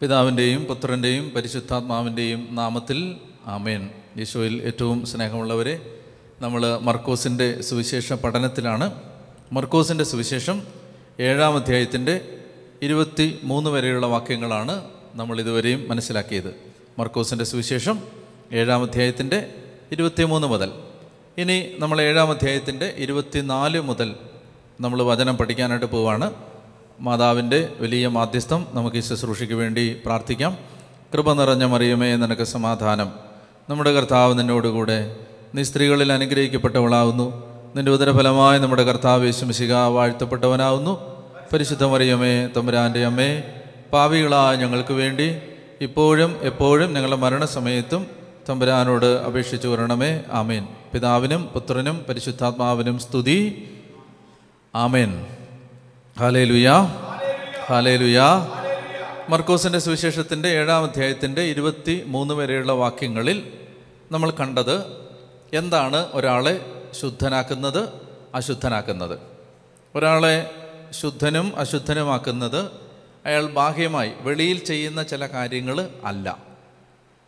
പിതാവിന്റെയും പുത്രന്റെയും പരിശുദ്ധാത്മാവിന്റെയും നാമത്തിൽ ആമേൻ. യേശുവിൽ ഏറ്റവും സ്നേഹമുള്ളവരെ നമ്മൾ മർക്കോസിന്റെ സുവിശേഷ പഠനത്തിലാണ്. മർക്കോസിന്റെ സുവിശേഷം ഏഴാം അധ്യായത്തിന്റെ ഇരുപത്തി മൂന്ന് വരെയുള്ള വാക്യങ്ങളാണ് നമ്മൾ ഇതുവരെയും മനസ്സിലാക്കിയത്. മർക്കോസിന്റെ സുവിശേഷം ഏഴാം അധ്യായത്തിന്റെ ഇരുപത്തിമൂന്ന് മുതൽ. ഇനി നമ്മൾ ഏഴാം അധ്യായത്തിന്റെ ഇരുപത്തിനാല് മുതൽ നമ്മൾ വചനം പഠിക്കാനായിട്ട് പോവാണ്. മാതാവിന്റെ വലിയ മാധ്യസ്ഥം നമുക്ക് ഈ ശുശ്രൂഷയ്ക്ക് വേണ്ടി പ്രാർത്ഥിക്കാം. കൃപ നിറഞ്ഞ മറിയമേ നിനക്ക് സമാധാനം. നമ്മുടെ കർത്താവ് നിന്നോടുകൂടെ നീ സ്ത്രീകളിൽ അനുഗ്രഹിക്കപ്പെട്ടവളാവുന്നു. നിന്റെ ഉദരഫലമായി നമ്മുടെ കർത്താവ് യേശുമിശിക വാഴ്ത്തപ്പെട്ടവനാവുന്നു. പരിശുദ്ധ മറിയമേ തമ്പുരാന്റെ അമ്മേ പാവികളായ ഞങ്ങൾക്ക് വേണ്ടി ഇപ്പോഴും എപ്പോഴും ഞങ്ങളുടെ മരണസമയത്തും തമ്പുരാനോട് അപേക്ഷിച്ചു വരണമേ. ആമേൻ. പിതാവിനും പുത്രനും പരിശുദ്ധാത്മാവിനും സ്തുതി. ആമേൻ. ഹാലേ ലുയാ ഹാലേ ലുയാ മർക്കോസിന്റെ സുവിശേഷത്തിന്റെ ഏഴാം അധ്യായത്തിന്റെ ഇരുപത്തി മൂന്ന് വരെയുള്ള വാക്യങ്ങളിൽ നമ്മൾ കണ്ടത് എന്താണ് ഒരാളെ ശുദ്ധനാക്കുന്നത് അശുദ്ധനാക്കുന്നത്. ഒരാളെ ശുദ്ധനും അശുദ്ധനുമാക്കുന്നത് അയാൾ ബാഹ്യമായി വെളിയിൽ ചെയ്യുന്ന ചില കാര്യങ്ങൾ അല്ല.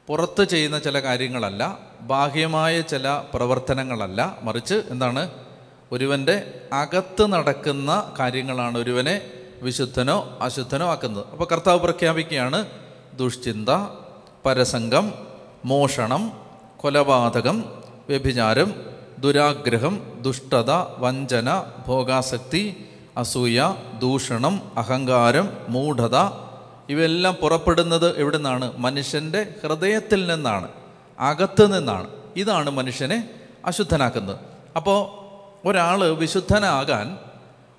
പുറത്ത് ചെയ്യുന്ന ചില കാര്യങ്ങളല്ല. ബാഹ്യമായ ചില പ്രവർത്തനങ്ങളല്ല. മറിച്ച് എന്താണ്? ഒരുവന്റെ അകത്ത് നടക്കുന്ന കാര്യങ്ങളാണ് ഒരുവനെ വിശുദ്ധനോ അശുദ്ധനോ ആക്കുന്നത്. അപ്പോൾ കർത്താവ് പ്രഖ്യാപിക്കുകയാണ് ദുഷ്ചിന്ത പരസംഗം മോഷണം കൊലപാതകം വ്യഭിചാരം ദുരാഗ്രഹം ദുഷ്ടത വഞ്ചന ഭോഗാസക്തി അസൂയ ദൂഷണം അഹങ്കാരം മൂഢത ഇവയെല്ലാം പുറപ്പെടുന്നത് എവിടെ നിന്നാണ് മനുഷ്യന്റെ ഹൃദയത്തിൽ നിന്നാണ് അകത്ത് നിന്നാണ്. ഇതാണ് മനുഷ്യനെ അശുദ്ധനാക്കുന്നത്. അപ്പോൾ ഒരാൾ വിശുദ്ധനാകാൻ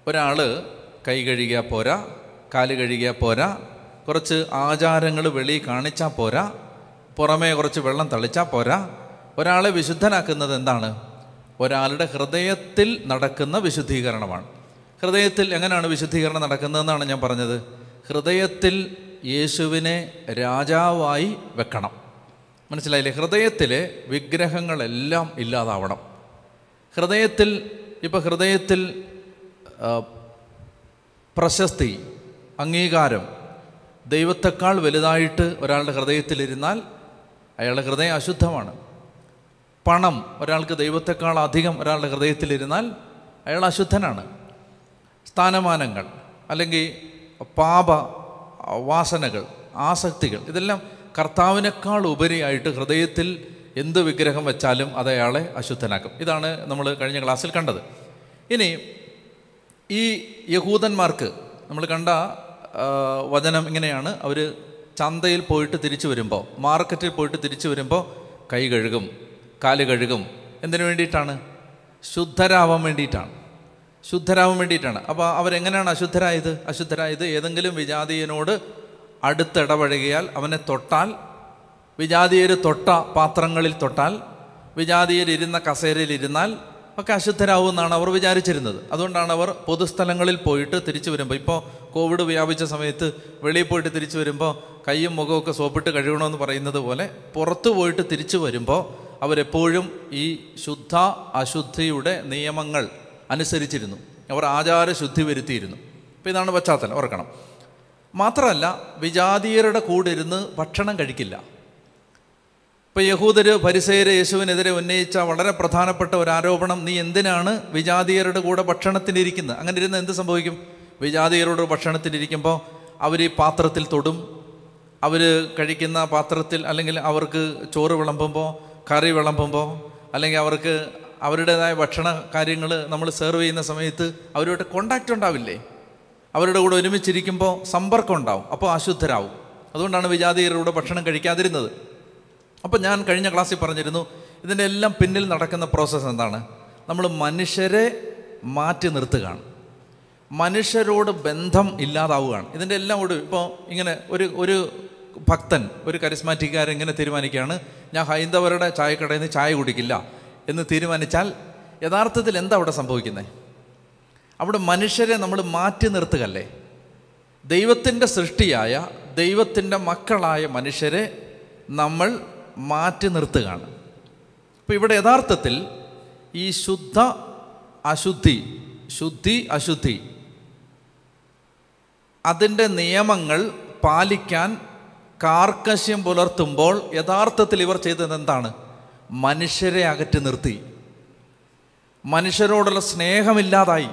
ഒരാൾ കൈ കഴുകിയാൽ പോരാ കാൽ കഴുകിയാൽ പോരാ കുറച്ച് ആചാരങ്ങൾ വെളി കാണിച്ചാൽ പോരാ പുറമേ കുറച്ച് വെള്ളം തളിച്ചാൽ പോരാ. ഒരാളെ വിശുദ്ധനാക്കുന്നത് എന്താണ്? ഒരാളുടെ ഹൃദയത്തിൽ നടക്കുന്ന വിശുദ്ധീകരണമാണ്. ഹൃദയത്തിൽ എങ്ങനെയാണ് വിശുദ്ധീകരണം നടക്കുന്നതെന്നാണ് ഞാൻ പറഞ്ഞത്? ഹൃദയത്തിൽ യേശുവിനെ രാജാവായി വെക്കണം. മനസ്സിലായില്ലേ? ഹൃദയത്തിലെ വിഗ്രഹങ്ങളെല്ലാം ഇല്ലാതാവണം. ഹൃദയത്തിൽ ഇപ്പോൾ ഹൃദയത്തിൽ പ്രശസ്തി അംഗീകാരം ദൈവത്തെക്കാൾ വലുതായിട്ട് ഒരാളുടെ ഹൃദയത്തിലിരുന്നാൽ അയാളുടെ ഹൃദയം അശുദ്ധമാണ്. പണം ഒരാൾക്ക് ദൈവത്തെക്കാൾ അധികം ഒരാളുടെ ഹൃദയത്തിലിരുന്നാൽ അയാൾ അശുദ്ധനാണ്. സ്ഥാനമാനങ്ങൾ അല്ലെങ്കിൽ പാപ വാസനകൾ ആസക്തികൾ ഇതെല്ലാം കർത്താവിനേക്കാൾ ഉപരിയായിട്ട് ഹൃദയത്തിൽ എന്ത് വിഗ്രഹം വെച്ചാലും അത് അയാളെ അശുദ്ധനാക്കും. ഇതാണ് നമ്മൾ കഴിഞ്ഞ ക്ലാസ്സിൽ കണ്ടത്. ഇനി ഈ യഹൂദന്മാർക്ക് നമ്മൾ കണ്ട വചനം ഇങ്ങനെയാണ്. അവർ ചന്തയിൽ പോയിട്ട് തിരിച്ചു വരുമ്പോൾ മാർക്കറ്റിൽ പോയിട്ട് തിരിച്ചു വരുമ്പോൾ കൈ കഴുകും കാൽ കഴുകും. എന്തിനു വേണ്ടിയിട്ടാണ്? ശുദ്ധരാവാൻ വേണ്ടിയിട്ടാണ്. ശുദ്ധരാവാൻ വേണ്ടിയിട്ടാണ്. അപ്പോൾ അവരെങ്ങനെയാണ് അശുദ്ധരായത്? അശുദ്ധരായത് ഏതെങ്കിലും വിജാതീയനോട് അടുത്തിടപഴകിയാൽ അവനെ തൊട്ടാൽ വിജാതീയർ തൊട്ട പാത്രങ്ങളിൽ തൊട്ടാൽ വിജാതീയർ ഇരുന്ന കസേരയിൽ ഇരുന്നാൽ ഒക്കെ അശുദ്ധരാകുമെന്നാണ് അവർ വിചാരിച്ചിരുന്നത്. അതുകൊണ്ടാണ് അവർ പൊതുസ്ഥലങ്ങളിൽ പോയിട്ട് തിരിച്ചു വരുമ്പോൾ ഇപ്പോൾ കോവിഡ് വ്യാപിച്ച സമയത്ത് വെളിയിൽ പോയിട്ട് തിരിച്ചു വരുമ്പോൾ കൈയും മുഖമൊക്കെ സോപ്പിട്ട് കഴുകണമെന്ന് പറയുന്നത് പോലെ പുറത്തു പോയിട്ട് തിരിച്ചു വരുമ്പോൾ അവരെപ്പോഴും ഈ ശുദ്ധ അശുദ്ധിയുടെ നിയമങ്ങൾ അനുസരിച്ചിരുന്നു. അവർ ആചാരശുദ്ധി വരുത്തിയിരുന്നു. അപ്പോൾ ഇതാണ് പശ്ചാത്തലം. ഓർക്കണം. മാത്രമല്ല വിജാതീയരുടെ കൂടെ ഇരുന്ന് ഭക്ഷണം കഴിക്കില്ല. ഇപ്പം യഹൂദര് പരിസേര് യേശുവിനെതിരെ ഉന്നയിച്ച വളരെ പ്രധാനപ്പെട്ട ഒരു ആരോപണം നീ എന്തിനാണ് വിജാതീയരുടെ കൂടെ ഭക്ഷണത്തിനിരിക്കുന്നത് അങ്ങനെ ഇരുന്ന് എന്ത് സംഭവിക്കും? വിജാതീയരോട് ഭക്ഷണത്തിനിരിക്കുമ്പോൾ അവർ ഈ പാത്രത്തിൽ തൊടും. അവർ കഴിക്കുന്ന പാത്രത്തിൽ അല്ലെങ്കിൽ അവർക്ക് ചോറ് വിളമ്പുമ്പോൾ കറി വിളമ്പുമ്പോൾ അല്ലെങ്കിൽ അവർക്ക് അവരുടേതായ ഭക്ഷണ കാര്യങ്ങൾ നമ്മൾ സെർവ് ചെയ്യുന്ന സമയത്ത് അവരുമായിട്ട് കോണ്ടാക്റ്റ് ഉണ്ടാവില്ലേ? അവരുടെ കൂടെ ഒരുമിച്ചിരിക്കുമ്പോൾ സമ്പർക്കം ഉണ്ടാവും അപ്പോൾ അശുദ്ധരാവും. അതുകൊണ്ടാണ് വിജാതീയരുടെ ഭക്ഷണം കഴിക്കാതിരുന്നത്. അപ്പോൾ ഞാൻ കഴിഞ്ഞ ക്ലാസ്സിൽ പറഞ്ഞിരുന്നു ഇതിന്റെ എല്ലാം പിന്നിൽ നടക്കുന്ന പ്രോസസ്സ് എന്താണ്? നമ്മൾ മനുഷ്യരെ മാറ്റി നിർത്തുകയാണ്. മനുഷ്യരോട് ബന്ധം ഇല്ലാതാവുകയാണ്. ഇതിന്റെ എല്ലാം കൂടി ഇപ്പോൾ ഇങ്ങനെ ഒരു ഒരു ഭക്തൻ ഒരു കരിസ്മാറ്റിക്കാരൻ ഇങ്ങനെ തീരുമാനിക്കുകയാണ് ഞാൻ ഹൈന്ദവരുടെ ചായക്കടയിൽ നിന്ന് ചായ കുടിക്കില്ല എന്ന് തീരുമാനിച്ചാൽ യഥാർത്ഥത്തിൽ എന്താ അവിടെ സംഭവിക്കുന്നത് അവിടെ മനുഷ്യരെ നമ്മൾ മാറ്റി നിർത്തുകല്ലേ ദൈവത്തിന്റെ സൃഷ്ടിയായ ദൈവത്തിന്റെ മക്കളായ മനുഷ്യരെ നമ്മൾ മാറ്റി നിർത്തുകയാണ്. അപ്പോൾ ഇവിടെ യഥാർത്ഥത്തിൽ ഈ ശുദ്ധ അശുദ്ധി ശുദ്ധി അശുദ്ധി അതിന്റെ നിയമങ്ങൾ പാലിക്കാൻ കാർക്കശ്യം പുലർത്തുമ്പോൾ യഥാർത്ഥത്തിൽ ഇവർ ചെയ്തത് എന്താണ്? മനുഷ്യരെ അകറ്റി നിർത്തി. മനുഷ്യരോടുള്ള സ്നേഹമില്ലാതായി.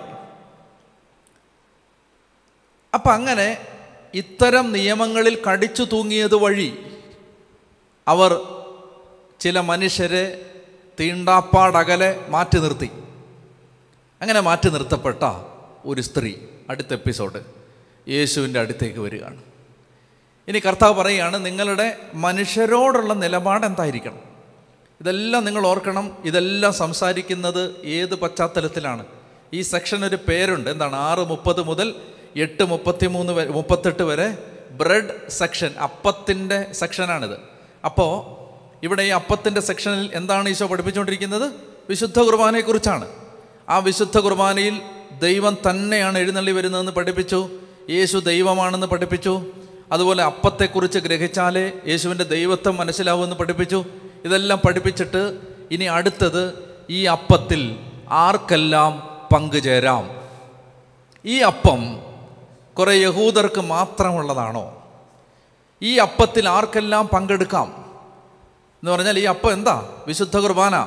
അപ്പം അങ്ങനെ ഇത്തരം നിയമങ്ങളിൽ കടിച്ചു തൂങ്ങിയത് വഴി അവർ ചില മനുഷ്യരെ തീണ്ടാപ്പാടകലെ മാറ്റി നിർത്തി. അങ്ങനെ മാറ്റി നിർത്തപ്പെട്ട ഒരു സ്ത്രീ അടുത്ത എപ്പിസോഡ് യേശുവിന്റെ അടുത്തേക്ക് വരികയാണ്. ഇനി കർത്താവ് പറയുകയാണ് നിങ്ങളുടെ മനുഷ്യരോടുള്ള നിലപാട് എന്തായിരിക്കണം? ഇതെല്ലാം നിങ്ങൾ ഓർക്കണം ഇതെല്ലാം സംസാരിക്കുന്നത് ഏത് പശ്ചാത്തലത്തിലാണ്? ഈ സെക്ഷൻ ഒരു പേരുണ്ട് എന്താണ്? ആറ് മുപ്പത് മുതൽ എട്ട് മുപ്പത്തി മൂന്ന് വരെ മുപ്പത്തെട്ട് വരെ ബ്രെഡ് സെക്ഷൻ അപ്പത്തിന്റെ സെക്ഷനാണിത്. അപ്പോൾ ഇവിടെ ഈ അപ്പത്തിന്റെ സെക്ഷനിൽ എന്താണ് ഈശോ പഠിപ്പിച്ചുകൊണ്ടിരിക്കുന്നത്? വിശുദ്ധ കുർബാനയെക്കുറിച്ചാണ് ആ വിശുദ്ധ കുർബാനയിൽ ദൈവം തന്നെയാണ് എഴുന്നള്ളി വരുന്നതെന്ന് പഠിപ്പിച്ചു. യേശു ദൈവമാണെന്ന് പഠിപ്പിച്ചു. അതുപോലെ അപ്പത്തെക്കുറിച്ച് ഗ്രഹിച്ചാലേ യേശുവിന്റെ ദൈവത്വം മനസ്സിലാവുമെന്ന് പഠിപ്പിച്ചു. ഇതെല്ലാം പഠിപ്പിച്ചിട്ട് ഇനി അടുത്തത് ഈ അപ്പത്തിൽ ആർക്കെല്ലാം പങ്കുചേരാം? ഈ അപ്പം കുറേ യഹൂദർക്ക് മാത്രമുള്ളതാണോ? ഈ അപ്പത്തിൽ ആർക്കെല്ലാം പങ്കെടുക്കാം? എന്ന് പറഞ്ഞാൽ ഈ അപ്പം എന്താ? വിശുദ്ധ കുർബാന.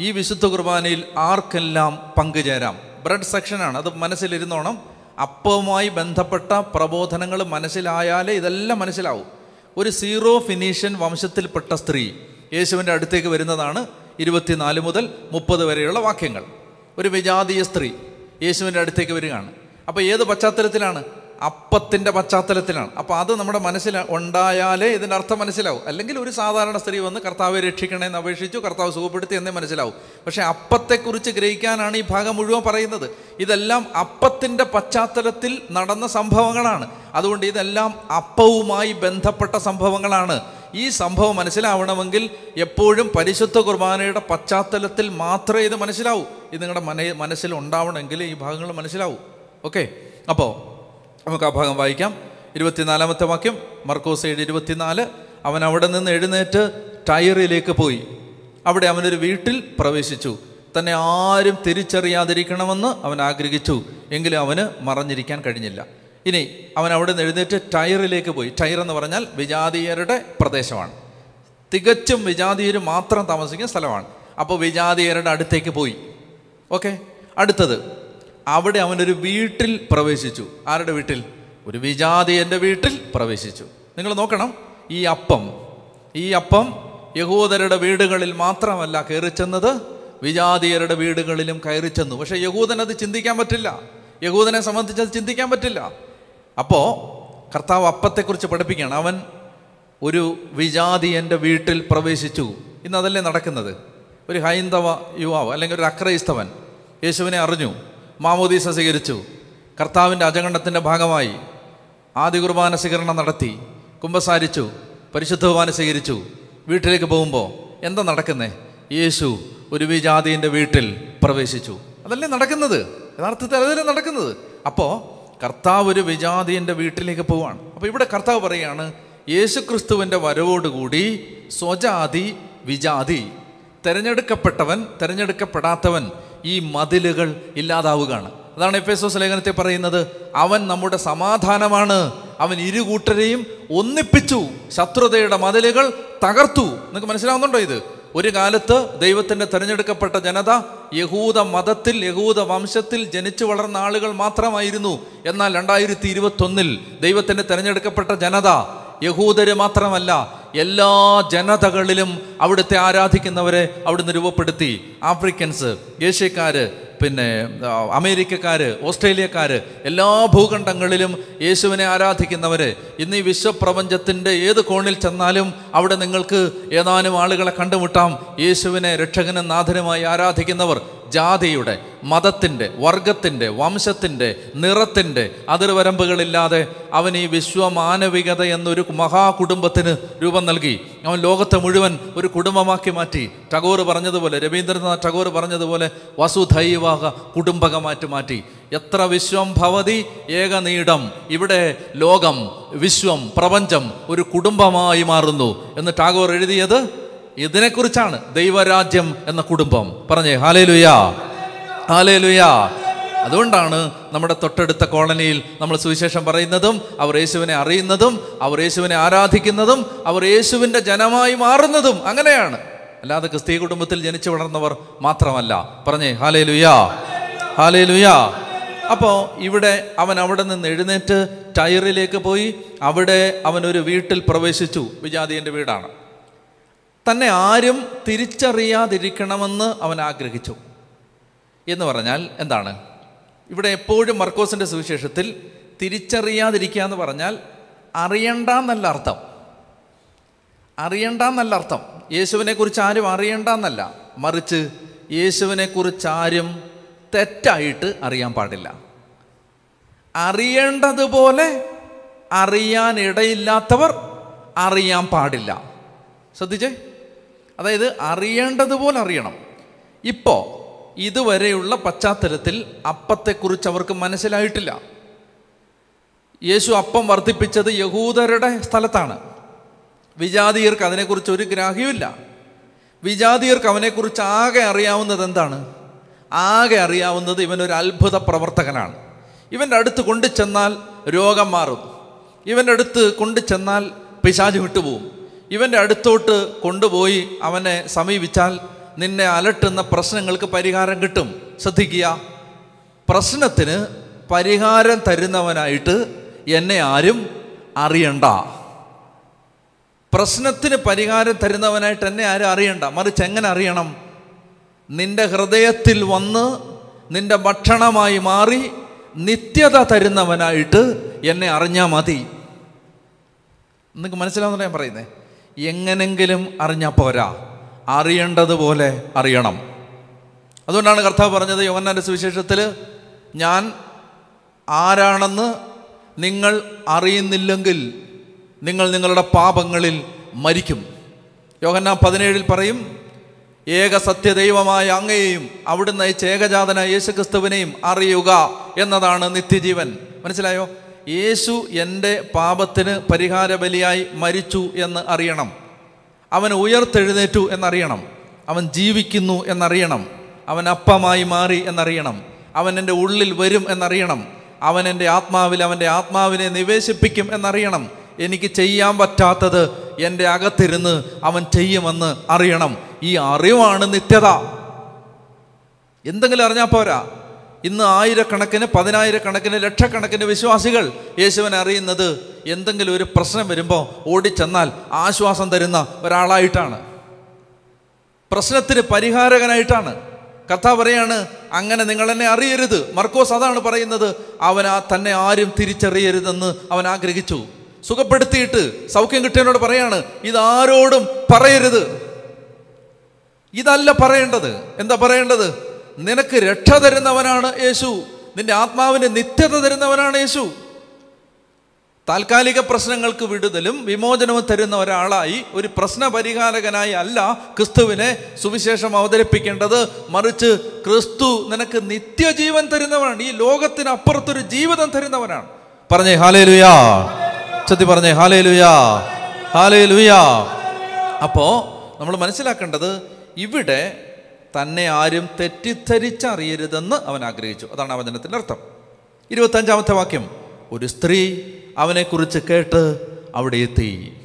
ഈ വിശുദ്ധ കുർബാനയിൽ ആർക്കെല്ലാം പങ്കുചേരാം? ബ്രെഡ് സെക്ഷനാണ് അത് മനസ്സിലിരുന്നോണം. അപ്പവുമായി ബന്ധപ്പെട്ട പ്രബോധനങ്ങൾ മനസ്സിലായാലേ ഇതെല്ലാം മനസ്സിലാവും. ഒരു സീറോ ഫിനീഷ്യൻ വംശത്തിൽപ്പെട്ട സ്ത്രീ യേശുവിന്റെ അടുത്തേക്ക് വരുന്നതാണ് ഇരുപത്തിനാല് മുതൽ മുപ്പത് വരെയുള്ള വാക്യങ്ങൾ. ഒരു വിജാതീയ സ്ത്രീ യേശുവിന്റെ അടുത്തേക്ക് വരികയാണ്. അപ്പോൾ ഏത് പശ്ചാത്തലത്തിലാണ്? അപ്പത്തിന്റെ പശ്ചാത്തലത്തിലാണ്. അപ്പോൾ അത് നമ്മുടെ മനസ്സിൽ ഉണ്ടായാലേ ഇതിന്റെ അർത്ഥം മനസ്സിലാവും. അല്ലെങ്കിൽ ഒരു സാധാരണ സ്ത്രീ വന്ന് കർത്താവെ രക്ഷിക്കണമെന്ന് അപേക്ഷിച്ചു കർത്താവ് സുഖപ്പെടുത്തി എന്നേ മനസ്സിലാവും. പക്ഷേ അപ്പത്തെക്കുറിച്ച് ഗ്രഹിക്കാനാണ് ഈ ഭാഗം മുഴുവൻ പറയുന്നത്. ഇതെല്ലാം അപ്പത്തിന്റെ പശ്ചാത്തലത്തിൽ നടന്ന സംഭവങ്ങളാണ്. അതുകൊണ്ട് ഇതെല്ലാം അപ്പവുമായി ബന്ധപ്പെട്ട സംഭവങ്ങളാണ്. ഈ സംഭവം മനസ്സിലാവണമെങ്കിൽ എപ്പോഴും പരിശുദ്ധ കുർബാനയുടെ പശ്ചാത്തലത്തിൽ മാത്രമേ ഇത് മനസ്സിലാവൂ. ഇത് നിങ്ങളുടെ മന മനസ്സിൽ ഉണ്ടാവണമെങ്കിൽ ഈ ഭാഗങ്ങൾ മനസ്സിലാവൂ. ഓക്കെ? അപ്പോൾ നമുക്ക് ആ ഭാഗം വായിക്കാം. ഇരുപത്തിനാലാമത്തെ വാക്യം മർക്കോസ് ഏഴ് ഇരുപത്തിനാല് അവൻ അവിടെ നിന്ന് എഴുന്നേറ്റ് ടയറിലേക്ക് പോയി. അവിടെ അവനൊരു വീട്ടിൽ പ്രവേശിച്ചു. തന്നെ ആരും തിരിച്ചറിയാതിരിക്കണമെന്ന് അവൻ ആഗ്രഹിച്ചു. എങ്കിലും അവന് മറഞ്ഞിരിക്കാൻ കഴിഞ്ഞില്ല. ഇനി അവൻ അവിടെ നിന്ന് എഴുന്നേറ്റ് ടയറിലേക്ക് പോയി. ടയർ എന്ന് പറഞ്ഞാൽ വിജാതീയരുടെ പ്രദേശമാണ്. തികച്ചും വിജാതീയർ മാത്രം താമസിക്കുന്ന സ്ഥലമാണ്. അപ്പോൾ വിജാതീയരുടെ അടുത്തേക്ക് പോയി. ഓക്കെ? അടുത്തത്. അവിടെ അവനൊരു വീട്ടിൽ പ്രവേശിച്ചു. ആരുടെ വീട്ടിൽ? ഒരു വിജാതീയന്റെ വീട്ടിൽ പ്രവേശിച്ചു. നിങ്ങൾ നോക്കണം ഈ അപ്പം ഈ അപ്പം യഹൂദരുടെ വീടുകളിൽ മാത്രമല്ല കയറി ചെന്നത് വിജാതീയരുടെ വീടുകളിലും കയറി ചെന്നു. പക്ഷേ യഹൂദൻ അത് ചിന്തിക്കാൻ പറ്റില്ല. യഹൂദനെ സംബന്ധിച്ച് അത് ചിന്തിക്കാൻ പറ്റില്ല. അപ്പോൾ കർത്താവ് അപ്പത്തെക്കുറിച്ച് പഠിപ്പിക്കുകയാണ്. അവൻ ഒരു വിജാതിയന്റെ വീട്ടിൽ പ്രവേശിച്ചു. ഇന്ന് അതല്ലേ നടക്കുന്നത്? ഒരു ഹൈന്ദവ യുവാവ് അല്ലെങ്കിൽ ഒരു അക്രൈസ്തവൻ യേശുവിനെ അറിഞ്ഞു. മാമോദീസ സ്വീകരിച്ചു. കർത്താവിന്റെ അജഗണ്ഡത്തിന്റെ ഭാഗമായി ആദ്യ കുർബാന സ്വീകരണം നടത്തി കുംഭസാരിച്ചു പരിശുദ്ധ കുർബാന സ്വീകരിച്ചു. വീട്ടിലേക്ക് പോകുമ്പോൾ എന്താ നടക്കുന്നേ? യേശു ഒരു വിജാതിന്റെ വീട്ടിൽ പ്രവേശിച്ചു. അതല്ലേ നടക്കുന്നത്? യഥാർത്ഥത്തിൽ അതല്ലേ നടക്കുന്നത്? അപ്പോൾ കർത്താവ് ഒരു വിജാതിന്റെ വീട്ടിലേക്ക് പോവാണ് അപ്പോൾ ഇവിടെ കർത്താവ് പറയുകയാണ് യേശു ക്രിസ്തുവിന്റെ വരവോടുകൂടി സ്വജാതി വിജാതി തിരഞ്ഞെടുക്കപ്പെട്ടവൻ തിരഞ്ഞെടുക്കപ്പെടാത്തവൻ ഈ മതിലുകൾ ഇല്ലാതാവുകയാണ്. അതാണ് എഫ് എസ് എസ് ലേഖനത്തെ പറയുന്നത് അവൻ നമ്മുടെ സമാധാനമാണ്. അവൻ ഇരു കൂട്ടരെയും ഒന്നിപ്പിച്ചു. ശത്രുതയുടെ മതിലുകൾ തകർത്തു. നിങ്ങൾക്ക് മനസ്സിലാവുന്നുണ്ടോ ഇത്? ഒരു കാലത്ത് ദൈവത്തിന്റെ തിരഞ്ഞെടുക്കപ്പെട്ട ജനത യഹൂദ മതത്തിൽ യഹൂദ വംശത്തിൽ ജനിച്ചു വളർന്ന ആളുകൾ മാത്രമായിരുന്നു. എന്നാൽ രണ്ടായിരത്തി ഇരുപത്തൊന്നിൽ ദൈവത്തിന്റെ തിരഞ്ഞെടുക്കപ്പെട്ട ജനത യഹൂദര് മാത്രമല്ല എല്ലാ ജനതകളിലും അവിടുത്തെ ആരാധിക്കുന്നവരെ അവിടുന്ന് രൂപപ്പെടുത്തി. ആഫ്രിക്കൻസ് ഏഷ്യക്കാര് പിന്നെ അമേരിക്കക്കാർ ഓസ്ട്രേലിയക്കാര് എല്ലാ ഭൂഖണ്ഡങ്ങളിലും യേശുവിനെ ആരാധിക്കുന്നവര്. ഇന്ന് ഈ വിശ്വപ്രപഞ്ചത്തിന്റെ ഏത് കോണിൽ ചെന്നാലും അവിടെ നിങ്ങൾക്ക് ഏതാനും ആളുകളെ കണ്ടുമുട്ടാം. യേശുവിനെ രക്ഷകനും നാഥനുമായി ആരാധിക്കുന്നവർ. ജാതിയുടെ മതത്തിന്റെ വർഗത്തിന്റെ വംശത്തിന്റെ നിറത്തിന്റെ അതിർവരമ്പുകളില്ലാതെ അവൻ ഈ വിശ്വമാനവികത എന്നൊരു മഹാകുടുംബത്തിന് രൂപം നൽകി. അവൻ ലോകത്തെ മുഴുവൻ ഒരു കുടുംബമാക്കി മാറ്റി. ടാഗോർ പറഞ്ഞതുപോലെ രവീന്ദ്രനാഥ് ടാഗോർ പറഞ്ഞതുപോലെ വസുധൈവാഹ കുടുംബകമാറ്റി മാറ്റി. എത്ര വിശ്വം ഭവതി ഏകനീടം ഇവിടെ ലോകം വിശ്വം പ്രപഞ്ചം ഒരു കുടുംബമായി മാറുന്നു. എന്ന് ടാഗോർ എഴുതിയത് ഇതിനെക്കുറിച്ചാണ് ദൈവരാജ്യം എന്ന കുടുംബം. പറഞ്ഞേ ഹാലേ ലുയാ ഹാലേ ലുയാ അതുകൊണ്ടാണ് നമ്മുടെ തൊട്ടടുത്ത കോളനിയിൽ നമ്മൾ സുവിശേഷം പറയുന്നതും അവർ യേശുവിനെ അറിയുന്നതും അവർ യേശുവിനെ ആരാധിക്കുന്നതും അവർ യേശുവിന്റെ ജനമായി മാറുന്നതും അങ്ങനെയാണ്. അല്ലാതെ ക്രിസ്തീയ കുടുംബത്തിൽ ജനിച്ചു വളർന്നവർ മാത്രമല്ല. പറഞ്ഞേ ഹാലേ ലുയാ ഹാലേ ലുയാ അപ്പോൾ ഇവിടെ അവൻ അവിടെ നിന്ന് എഴുന്നേറ്റ് ടയറിലേക്ക് പോയി. അവിടെ അവൻ ഒരു വീട്ടിൽ പ്രവേശിച്ചു. വിജാതിയന്റെ വീടാണ്. തന്നെ ആരും തിരിച്ചറിയാതിരിക്കണമെന്ന് അവൻ ആഗ്രഹിച്ചു. എന്ന് പറഞ്ഞാൽ എന്താണ്? ഇവിടെ എപ്പോഴും മർക്കോസിന്റെ സുവിശേഷത്തിൽ തിരിച്ചറിയാതിരിക്കുക എന്ന് പറഞ്ഞാൽ അറിയണ്ട എന്നല്ല അർത്ഥം. അറിയണ്ട എന്നല്ല അർത്ഥം. യേശുവിനെക്കുറിച്ച് ആരും അറിയണ്ട എന്നല്ല മറിച്ച് യേശുവിനെക്കുറിച്ച് ആരും തെറ്റായിട്ട് അറിയാൻ പാടില്ല. അറിയേണ്ടതുപോലെ അറിയാനിടയില്ലാത്തവർ അറിയാൻ പാടില്ല. ശ്രദ്ധിച്ചേ? അതായത് അറിയേണ്ടതുപോലെ അറിയണം. ഇപ്പോൾ ഇതുവരെയുള്ള പശ്ചാത്തലത്തിൽ അപ്പത്തെക്കുറിച്ച് അവർക്ക് മനസ്സിലായിട്ടില്ല. യേശു അപ്പം വർദ്ധിപ്പിച്ചത് യഹൂദരുടെ സ്ഥലത്താണ്. വിജാതീയർക്ക് അതിനെക്കുറിച്ച് ഒരു ഗ്രാഹ്യമില്ല വിജാതീയർക്ക് അവനെക്കുറിച്ച് ആകെ അറിയാവുന്നത് എന്താണ്? ആകെ അറിയാവുന്നത് ഇവനൊരു അത്ഭുത പ്രവർത്തകനാണ്. ഇവന്റെ അടുത്ത് കൊണ്ടു ചെന്നാൽ രോഗം മാറും. ഇവന്റെ അടുത്ത് കൊണ്ടു ചെന്നാൽ പിശാജ് വിട്ടുപോകും. ഇവന്റെ അടുത്തോട്ട് കൊണ്ടുപോയി അവനെ സമീപിച്ചാൽ നിന്നെ അലട്ടുന്ന പ്രശ്നങ്ങൾക്ക് പരിഹാരം കിട്ടും. ശ്രദ്ധിക്കുക. പ്രശ്നത്തിന് പരിഹാരം തരുന്നവനായിട്ട് എന്നെ ആരും അറിയണ്ട. പ്രശ്നത്തിന് പരിഹാരം തരുന്നവനായിട്ട് എന്നെ ആരും അറിയണ്ട. മറിച്ച് എങ്ങനെ അറിയണം? നിന്റെ ഹൃദയത്തിൽ വന്ന് നിന്റെ ഭക്ഷണമായി മാറി നിത്യത തരുന്നവനായിട്ട് എന്നെ അറിഞ്ഞാൽ മതി. നിങ്ങൾക്ക് മനസ്സിലാവുന്ന ഞാൻ പറയുന്നത് എങ്ങനെങ്കിലും അറിഞ്ഞാൽ പോരാ. അറിയേണ്ടതുപോലെ അറിയണം. അതുകൊണ്ടാണ് കർത്താവ് പറഞ്ഞത് യോഹന്നാന്റെ സുവിശേഷത്തിൽ ഞാൻ ആരാണെന്ന് നിങ്ങൾ അറിയുന്നില്ലെങ്കിൽ നിങ്ങൾ നിങ്ങളുടെ പാപങ്ങളിൽ മരിക്കും. യോഹന്നാൻ പതിനേഴിൽ പറയും ഏക സത്യദൈവമായ അങ്ങയെയും അവിടുന്ന് അയച്ച ഏകജാതനായ യേശുക്രിസ്തുവിനെയും അറിയുക എന്നതാണ് നിത്യജീവൻ. മനസ്സിലായോ? യേശു എന്റെ പാപത്തിന് പരിഹാര ബലിയായി മരിച്ചു എന്ന് അറിയണം. അവൻ ഉയർത്തെഴുന്നേറ്റു എന്നറിയണം. അവൻ ജീവിക്കുന്നു എന്നറിയണം. അവൻ അപ്പമായി മാറി എന്നറിയണം. അവൻ എന്റെ ഉള്ളിൽ വരും എന്നറിയണം. അവൻ എന്റെ ആത്മാവിൽ അവന്റെ ആത്മാവിനെ നിവേശിപ്പിക്കും എന്നറിയണം. എനിക്ക് ചെയ്യാൻ പറ്റാത്തത് എന്റെ അകത്തിരുന്ന് അവൻ ചെയ്യുമെന്ന് അറിയണം. ഈ അറിവാണ് നിത്യത. എന്തെങ്കിലും അറിഞ്ഞാൽ പോരാ. ഇന്ന് ആയിരക്കണക്കിന് പതിനായിരക്കണക്കിന് ലക്ഷക്കണക്കിന് വിശ്വാസികൾ യേശുവിനെ അറിയുന്നത് എന്തെങ്കിലും ഒരു പ്രശ്നം വരുമ്പോൾ ഓടിച്ചെന്നാൽ ആശ്വാസം തരുന്ന ഒരാളായിട്ടാണ്. പ്രശ്നത്തിന് പരിഹാരകനായിട്ടാണ്. കഥ പറയാണ് അങ്ങനെ നിങ്ങൾ എന്നെ അറിയരുത്. മർക്കോസ് അതാണ് പറയുന്നത് അവൻ ആ തന്നെ ആരും തിരിച്ചറിയരുതെന്ന് അവൻ ആഗ്രഹിച്ചു. സുഖപ്പെടുത്തിയിട്ട് സൗഖ്യം കിട്ടിയവനോട് പറയാണ് ഇതാരോടും പറയരുത്. ഇതല്ല പറയേണ്ടത്. എന്താ പറയേണ്ടത്? നിനക്ക് രക്ഷ തരുന്നവനാണ് യേശു. നിന്റെ ആത്മാവിന് നിത്യത തരുന്നവനാണ് യേശു. താൽക്കാലിക പ്രശ്നങ്ങൾക്ക് വിടുതലും വിമോചനവും തരുന്ന ഒരാളായി ഒരു പ്രശ്ന പരിഹാരകനായി അല്ല ക്രിസ്തുവിനെ സുവിശേഷം അവതരിപ്പിക്കേണ്ടത്. മറിച്ച് ക്രിസ്തു നിനക്ക് നിത്യജീവൻ തരുന്നവനാണ്. ഈ ലോകത്തിന് അപ്പുറത്തൊരു ജീവിതം തരുന്നവനാണ്. പറഞ്ഞേ ഹാലേ ലുയാ ചത്തി പറഞ്ഞേ ഹാലേ ലുയാ ഹാലേ ലുയാ അപ്പോ നമ്മൾ മനസ്സിലാക്കേണ്ടത് ഇവിടെ തന്നെ ആരും തെറ്റിദ്ധരിച്ചറിയരുതെന്ന് അവൻ ആഗ്രഹിച്ചു. അതാണ് ആ വചനത്തിന്റെ അർത്ഥം. ഇരുപത്തഞ്ചാമത്തെ വാക്യം. ഒരു സ്ത്രീ അവനെക്കുറിച്ച് കേട്ട് അവിടെ എത്തി.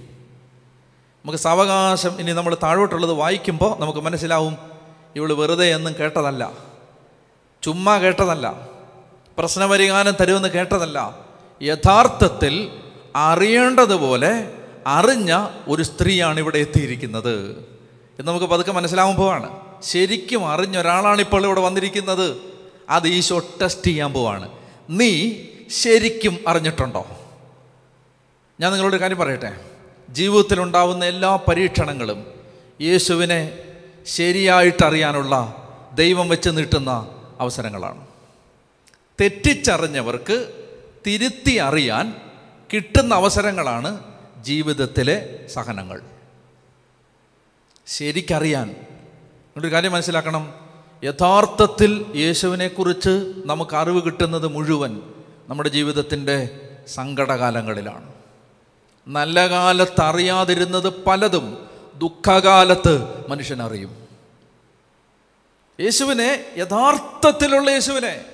നമുക്ക് സാവകാശം ഇനി നമ്മൾ താഴോട്ടുള്ളത് വായിക്കുമ്പോൾ നമുക്ക് മനസ്സിലാവും ഇവൾ വെറുതെ എന്നും കേട്ടതല്ല. ചുമ്മാ കേട്ടതല്ല. പ്രശ്നപരിഹാരം തരുമെന്ന് കേട്ടതല്ല. യഥാർത്ഥത്തിൽ അറിയേണ്ടതുപോലെ അറിഞ്ഞ ഒരു സ്ത്രീയാണ് ഇവിടെ എത്തിയിരിക്കുന്നത്. എന്ന് നമുക്ക് പതുക്കെ മനസ്സിലാവുമ്പോഴാണ്. ശരിക്കും അറിഞ്ഞ ഒരാളാണ് ഇപ്പോൾ ഇവിടെ വന്നിരിക്കുന്നത്. അത് ഈശോ ടെസ്റ്റ് ചെയ്യാൻ പോവാണ്. നീ ശരിക്കും അറിഞ്ഞിട്ടുണ്ടോ? ഞാൻ നിങ്ങളോട് കാര്യം പറയട്ടെ. ജീവിതത്തിൽ ജീവിതത്തിലുണ്ടാവുന്ന എല്ലാ പരീക്ഷണങ്ങളും യേശുവിനെ ശരിയായിട്ടറിയാനുള്ള ദൈവം വെച്ച് നീട്ടുന്ന അവസരങ്ങളാണ്. തെറ്റിച്ചറിഞ്ഞവർക്ക് തിരുത്തി അറിയാൻ കിട്ടുന്ന അവസരങ്ങളാണ് ജീവിതത്തിലെ സഹനങ്ങൾ. ശരിക്കറിയാൻ ഒരു കാര്യം മനസ്സിലാക്കണം. യഥാർത്ഥത്തിൽ യേശുവിനെക്കുറിച്ച് നമുക്ക് അറിവ് കിട്ടുന്നത് മുഴുവൻ നമ്മുടെ ജീവിതത്തിന്റെ സങ്കടകാലങ്ങളിലാണ്. നല്ല കാലത്ത് അറിയാതിരുന്നത് പലതും ദുഃഖകാലത്ത് മനുഷ്യനറിയും യേശുവിനെ യഥാർത്ഥത്തിലുള്ള യേശുവിനെ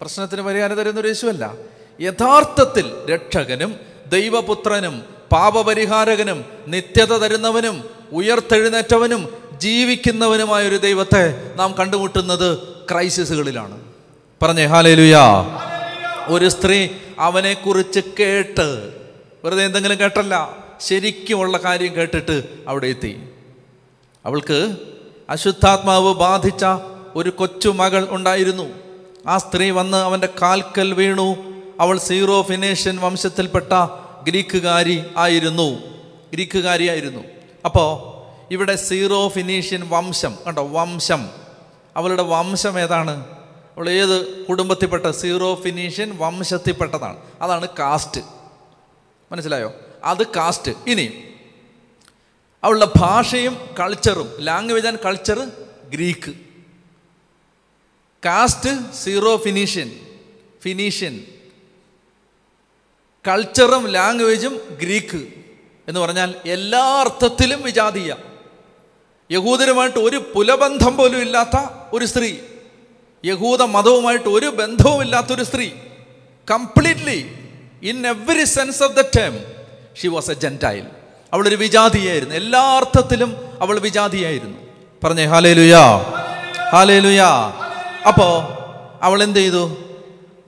പ്രശ്നത്തിന് പരിഹാരം തരുന്ന ഒരു യേശുവല്ല. യഥാർത്ഥത്തിൽ രക്ഷകനും ദൈവപുത്രനും പാപപരിഹാരകനും നിത്യത തരുന്നവനും ഉയർത്തെഴുന്നേറ്റവനും ജീവിക്കുന്നവനുമായ ഒരു ദൈവത്തെ നാം കണ്ടുമുട്ടുന്നത് ക്രൈസിസുകളിലാണ്. പറഞ്ഞേ ഹാലേലുയാ ഒരു സ്ത്രീ അവനെക്കുറിച്ച് കേട്ട് വെറുതെ എന്തെങ്കിലും കേട്ടല്ല ശരിക്കുമുള്ള കാര്യം കേട്ടിട്ട് അവിടെ എത്തി. അവൾക്ക് അശുദ്ധാത്മാവ് ബാധിച്ച ഒരു കൊച്ചു മകൾ ഉണ്ടായിരുന്നു. ആ സ്ത്രീ വന്ന് അവന്റെ കാൽക്കൽ വീണു. അവൾ സീറോ ഫിനേഷ്യൻ വംശത്തിൽപ്പെട്ട ഗ്രീക്കുകാരി ആയിരുന്നു. ഗ്രീക്കുകാരിയായിരുന്നു. അപ്പോൾ ഇവിടെ സീറോ ഫിനീഷ്യൻ വംശം കണ്ടോ? വംശം. അവളുടെ വംശം ഏതാണ്? അവൾ ഏത് കുടുംബത്തിൽപ്പെട്ട? സീറോ ഫിനീഷ്യൻ വംശത്തിൽപ്പെട്ടതാണ്. അതാണ് കാസ്റ്റ്. മനസ്സിലായോ? അത് കാസ്റ്റ്. ഇനി അവളുടെ ഭാഷയും കൾച്ചറും language and culture Greek. Caste Syrophoenician Phoenician. കൾച്ചറും ലാംഗ്വേജും ഗ്രീക്ക് എന്ന് പറഞ്ഞാൽ എല്ലാ അർത്ഥത്തിലും വിജാതീയ. യഹൂദരുമായിട്ട് ഒരു പുലബന്ധം പോലും ഇല്ലാത്ത ഒരു സ്ത്രീ യഹൂദ മതവുമായിട്ട് ഒരു ബന്ധവും ഇല്ലാത്തൊരു സ്ത്രീ completely in every sense of the term she was a gentile അവളൊരു വിജാതിയായിരുന്നു. എല്ലാ അർത്ഥത്തിലും അവൾ വിജാതിയായിരുന്നു. പറഞ്ഞേ ഹാലേ ലുയാ ഹാലേ ലുയാ അപ്പോ അവൾ എന്ത് ചെയ്തു?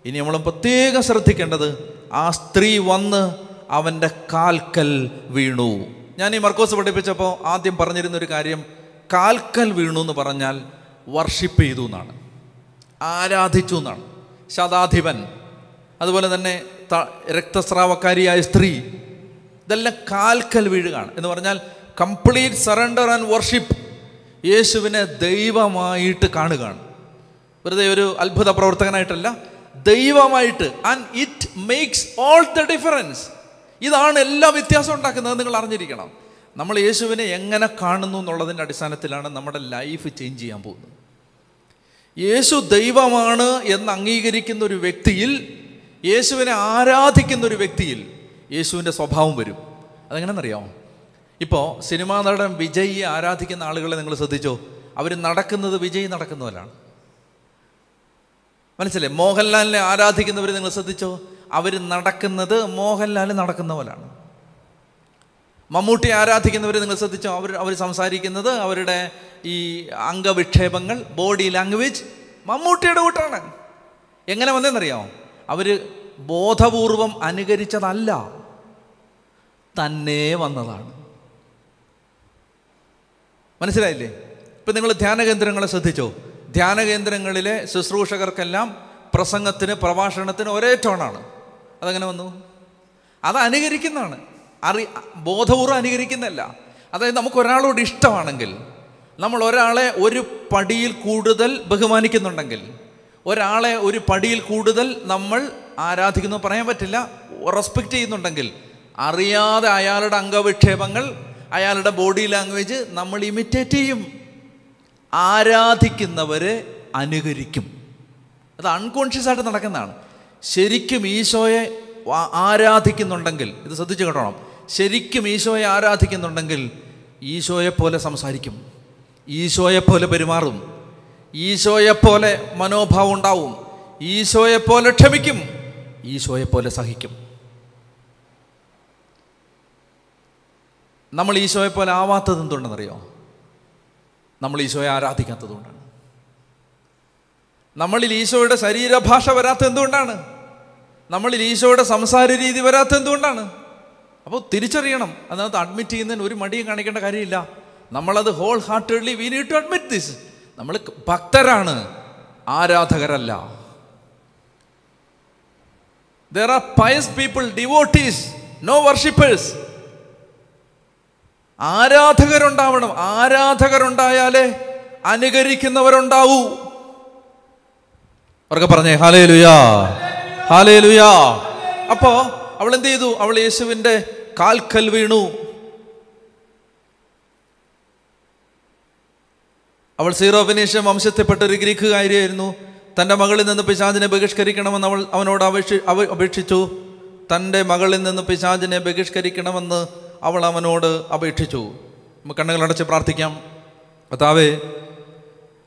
ഇനി നമ്മൾ പ്രത്യേകം ശ്രദ്ധിക്കേണ്ടത് ആ സ്ത്രീ വന്ന് അവന്റെ കാൽക്കൽ വീണു. ഞാൻ ഈ മർക്കോസ് പഠിപ്പിച്ചപ്പോൾ ആദ്യം പറഞ്ഞിരുന്ന ഒരു കാര്യം കാൽക്കൽ വീണു എന്ന് പറഞ്ഞാൽ വർഷിപ്പ് ചെയ്തു എന്നാണ്. ആരാധിച്ചു എന്നാണ്. ശതാധിപൻ അതുപോലെ തന്നെ രക്തസ്രാവക്കാരിയായ സ്ത്രീ ഇതെല്ലാം കാൽക്കൽ വീഴുകയാണ് എന്ന് പറഞ്ഞാൽ കംപ്ലീറ്റ് സറണ്ടർ ആൻഡ് വർഷിപ്പ് യേശുവിനെ ദൈവമായിട്ട് കാണുകയാണ്. വെറുതെ ഒരു അത്ഭുത പ്രവർത്തകനായിട്ടല്ല ദൈവമായിട്ട് and it makes all the difference ഇതാണ് എല്ലാ വ്യത്യാസം ഉണ്ടാക്കുന്നത് നിങ്ങൾ അറിഞ്ഞിരിക്കണം. നമ്മൾ യേശുവിനെ എങ്ങനെ കാണുന്നു എന്നുള്ളതിന്റെ അടിസ്ഥാനത്തിലാണ് നമ്മുടെ ലൈഫ് ചേഞ്ച് ചെയ്യാൻ പോകുന്നത്. യേശു ദൈവമാണ് എന്ന് അംഗീകരിക്കുന്ന ഒരു വ്യക്തിയിൽ യേശുവിനെ ആരാധിക്കുന്ന ഒരു വ്യക്തിയിൽ യേശുവിന്റെ സ്വഭാവം വരും. അതെങ്ങനെയെന്നറിയാമോ? ഇപ്പോൾ സിനിമാ നടൻ വിജയ് ആരാധിക്കുന്ന ആളുകളെ നിങ്ങൾ ശ്രദ്ധിച്ചോ? അവർ നടക്കുന്നത് വിജയ് നടക്കുന്നവരാണ്. മനസ്സിലെ മോഹൻലാലിനെ ആരാധിക്കുന്നവർ നിങ്ങൾ ശ്രദ്ധിച്ചോ? അവർ നടക്കുന്നത് മോഹൻലാൽ നടക്കുന്ന പോലാണ്. മമ്മൂട്ടി ആരാധിക്കുന്നവർ നിങ്ങൾ ശ്രദ്ധിച്ചോ? അവർ അവർ സംസാരിക്കുന്നത് അവരുടെ ഈ അംഗവിക്ഷേപങ്ങൾ ബോഡി ലാംഗ്വേജ് മമ്മൂട്ടിയുടെ കൂട്ടാണ്. എങ്ങനെ വന്നതെന്നറിയാമോ അവർ ബോധപൂർവം അനുകരിച്ചതല്ല തന്നെ വന്നതാണ്. മനസ്സിലായില്ലേ? ഇപ്പം നിങ്ങൾ ധ്യാന കേന്ദ്രങ്ങളെ ശ്രദ്ധിച്ചോ? ധ്യാന കേന്ദ്രങ്ങളിലെ ശുശ്രൂഷകർക്കെല്ലാം പ്രസംഗത്തിന് പ്രഭാഷണത്തിന് ഒരേ ടോണാണ് അതെങ്ങനെ വന്നു. അത് അനുകരിക്കുന്നതാണ്. അറി ബോധപൂർവം അനുകരിക്കുന്നതല്ല. അതായത് നമുക്ക് ഒരാളോട് ഇഷ്ടമാണെങ്കിൽ നമ്മൾ ഒരാളെ ഒരു പടിയിൽ കൂടുതൽ ബഹുമാനിക്കുന്നുണ്ടെങ്കിൽ ഒരാളെ ഒരു പടിയിൽ കൂടുതൽ നമ്മൾ ആരാധിക്കുന്നു പറയാൻ പറ്റില്ല റെസ്പെക്റ്റ് ചെയ്യുന്നുണ്ടെങ്കിൽ അറിയാതെ അയാളുടെ അംഗവിക്ഷേപങ്ങൾ അയാളുടെ ബോഡി ലാംഗ്വേജ് നമ്മൾ ഇമിറ്റേറ്റ് ചെയ്യും. ആരാധിക്കുന്നവരെ അനുകരിക്കും. അത് അൺകോൺഷ്യസ് ആയിട്ട് നടക്കുന്നതാണ്. ശരിക്കും ഈശോയെ ആരാധിക്കുന്നുണ്ടെങ്കിൽ ഇത് ശ്രദ്ധിച്ചു കേട്ടോണം. ശരിക്കും ഈശോയെ ആരാധിക്കുന്നുണ്ടെങ്കിൽ ഈശോയെപ്പോലെ പോലെ സംസാരിക്കും. ഈശോയെപ്പോലെ പോലെ പെരുമാറും. ഈശോയെപ്പോലെ പോലെ മനോഭാവം ഉണ്ടാവും. ഈശോയെപ്പോലെ പോലെ ക്ഷമിക്കും. ഈശോയെപ്പോലെ പോലെ സഹിക്കും. നമ്മൾ ഈശോയെപ്പോലെ പോലെ ആവാത്തത് എന്തുകൊണ്ടെന്നറിയോ നമ്മൾ ഈശോയെ ആരാധിക്കാത്തതുകൊണ്ടാണ് നമ്മളിൽ ഈശോയുടെ ശരീരഭാഷ വരാത്ത എന്തുകൊണ്ടാണ്? നമ്മളിൽ ഈശോയുടെ സംസാര രീതി വരാത്ത എന്തുകൊണ്ടാണ് അപ്പോൾ തിരിച്ചറിയണം. അതിനകത്ത് അഡ്മിറ്റ് ചെയ്യുന്നതിന് ഒരു മടിയും കാണിക്കേണ്ട കാര്യമില്ല. നമ്മളത് wholeheartedly we need to admit this നമ്മൾ ഭക്തരാണ്. ആരാധകരല്ല. They are pious people devotees no worshippers ആരാധകരുണ്ടാവണം. ആരാധകരുണ്ടായാലേ അനുകരിക്കുന്നവരുണ്ടാവൂ. അവർക്ക് പറഞ്ഞേ ഹാലേ ലുയാ ഹാലേ ലുയാ അപ്പോ അവൾ എന്ത് ചെയ്തു അവൾ യേശുവിന്റെ കാൽക്കൽ വീണു. അവൾ സീറോ ഫിനീഷ്യ വംശത്തിൽപ്പെട്ട ഒരു ഗ്രീക്കുകാരിയായിരുന്നു തന്റെ മകളിൽ നിന്ന് പിശാചിനെ ബഹിഷ്കരിക്കണമെന്ന് അവൾ അവനോട് അപേക്ഷി അപേക്ഷിച്ചു. തന്റെ മകളിൽ നിന്ന് പിശാചിനെ ബഹിഷ്കരിക്കണമെന്ന് അവൾ അവനോട് അപേക്ഷിച്ചു. നമുക്ക് കണ്ണുകളടച്ച് പ്രാർത്ഥിക്കാം. കർത്താവേ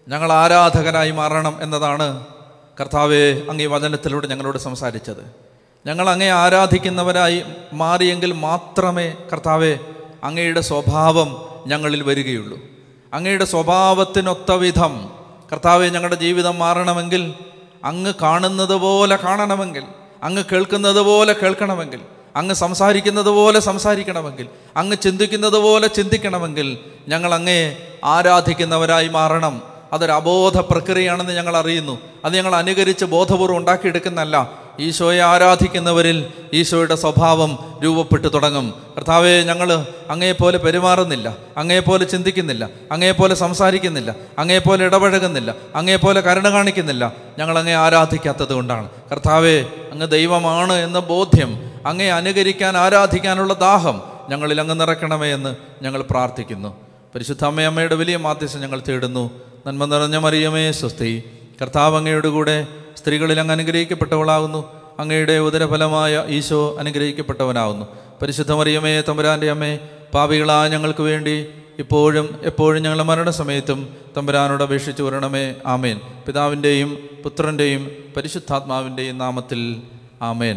ഞങ്ങൾ ആരാധകരായി മാറണം എന്നതാണ് കർത്താവെ അങ്ങേ വചനത്തിലൂടെ ഞങ്ങളോട് സംസാരിച്ചത്. ഞങ്ങൾ അങ്ങേ ആരാധിക്കുന്നവരായി മാറിയെങ്കിൽ മാത്രമേ കർത്താവെ അങ്ങയുടെ സ്വഭാവം ഞങ്ങളിൽ വരികയുള്ളൂ. അങ്ങയുടെ സ്വഭാവത്തിനൊത്ത വിധം കർത്താവെ ഞങ്ങളുടെ ജീവിതം മാറണമെങ്കിൽ അങ്ങ് കാണുന്നത് പോലെ കാണണമെങ്കിൽ അങ്ങ് കേൾക്കുന്നത് പോലെ കേൾക്കണമെങ്കിൽ അങ്ങ് സംസാരിക്കുന്നത് പോലെ സംസാരിക്കണമെങ്കിൽ അങ്ങ് ചിന്തിക്കുന്നത് പോലെ ചിന്തിക്കണമെങ്കിൽ ഞങ്ങൾ അങ്ങേ ആരാധിക്കുന്നവരായി മാറണം. അതൊരു അബോധ പ്രക്രിയയാണെന്ന് ഞങ്ങൾ അറിയുന്നു. അത് ഞങ്ങൾ അനുകരിച്ച് ബോധപൂർവം ഉണ്ടാക്കിയെടുക്കുന്നല്ല ഈശോയെ ആരാധിക്കുന്നവരിൽ ഈശോയുടെ സ്വഭാവം രൂപപ്പെട്ടു തുടങ്ങും. കർത്താവെ ഞങ്ങൾ അങ്ങേപ്പോലെ പെരുമാറുന്നില്ല. അങ്ങേപ്പോലെ ചിന്തിക്കുന്നില്ല. അങ്ങേപ്പോലെ സംസാരിക്കുന്നില്ല. അങ്ങേപ്പോലെ ഇടപഴകുന്നില്ല. അങ്ങേപ്പോലെ കരുണ കാണിക്കുന്നില്ല. ഞങ്ങൾ അങ്ങേ ആരാധിക്കാത്തത് കൊണ്ടാണ്. കർത്താവെ അങ്ങ് ദൈവമാണ് എന്ന ബോധ്യം അങ്ങേ അനുകരിക്കാൻ ആരാധിക്കാനുള്ള ദാഹം ഞങ്ങളിൽ അങ്ങ് നിറയ്ക്കണമേ എന്ന് ഞങ്ങൾ പ്രാർത്ഥിക്കുന്നു. പരിശുദ്ധ അമ്മയമ്മയുടെ വലിയ മാധ്യസ്ഥം ഞങ്ങൾ തേടുന്നു. നന്മ നിറഞ്ഞ മറിയമേ സ്വസ്തി. കർത്താവ് അങ്ങയുടെ കൂടെ സ്ത്രീകളിൽ അങ്ങ് അനുഗ്രഹിക്കപ്പെട്ടവളാകുന്നു. അങ്ങയുടെ ഉദരഫലമായ ഈശോ അനുഗ്രഹിക്കപ്പെട്ടവനാകുന്നു. പരിശുദ്ധ മറിയമേ തമ്പുരാന്റെ അമ്മേ പാപികളായ ഞങ്ങൾക്ക് വേണ്ടി ഇപ്പോഴും എപ്പോഴും ഞങ്ങളുടെ മരണസമയത്തും തമ്പുരാനോട് അപേക്ഷിച്ചു വരണമേ. ആമേൻ. പിതാവിന്റെയും പുത്രന്റെയും പരിശുദ്ധാത്മാവിന്റെയും നാമത്തിൽ ആമേൻ.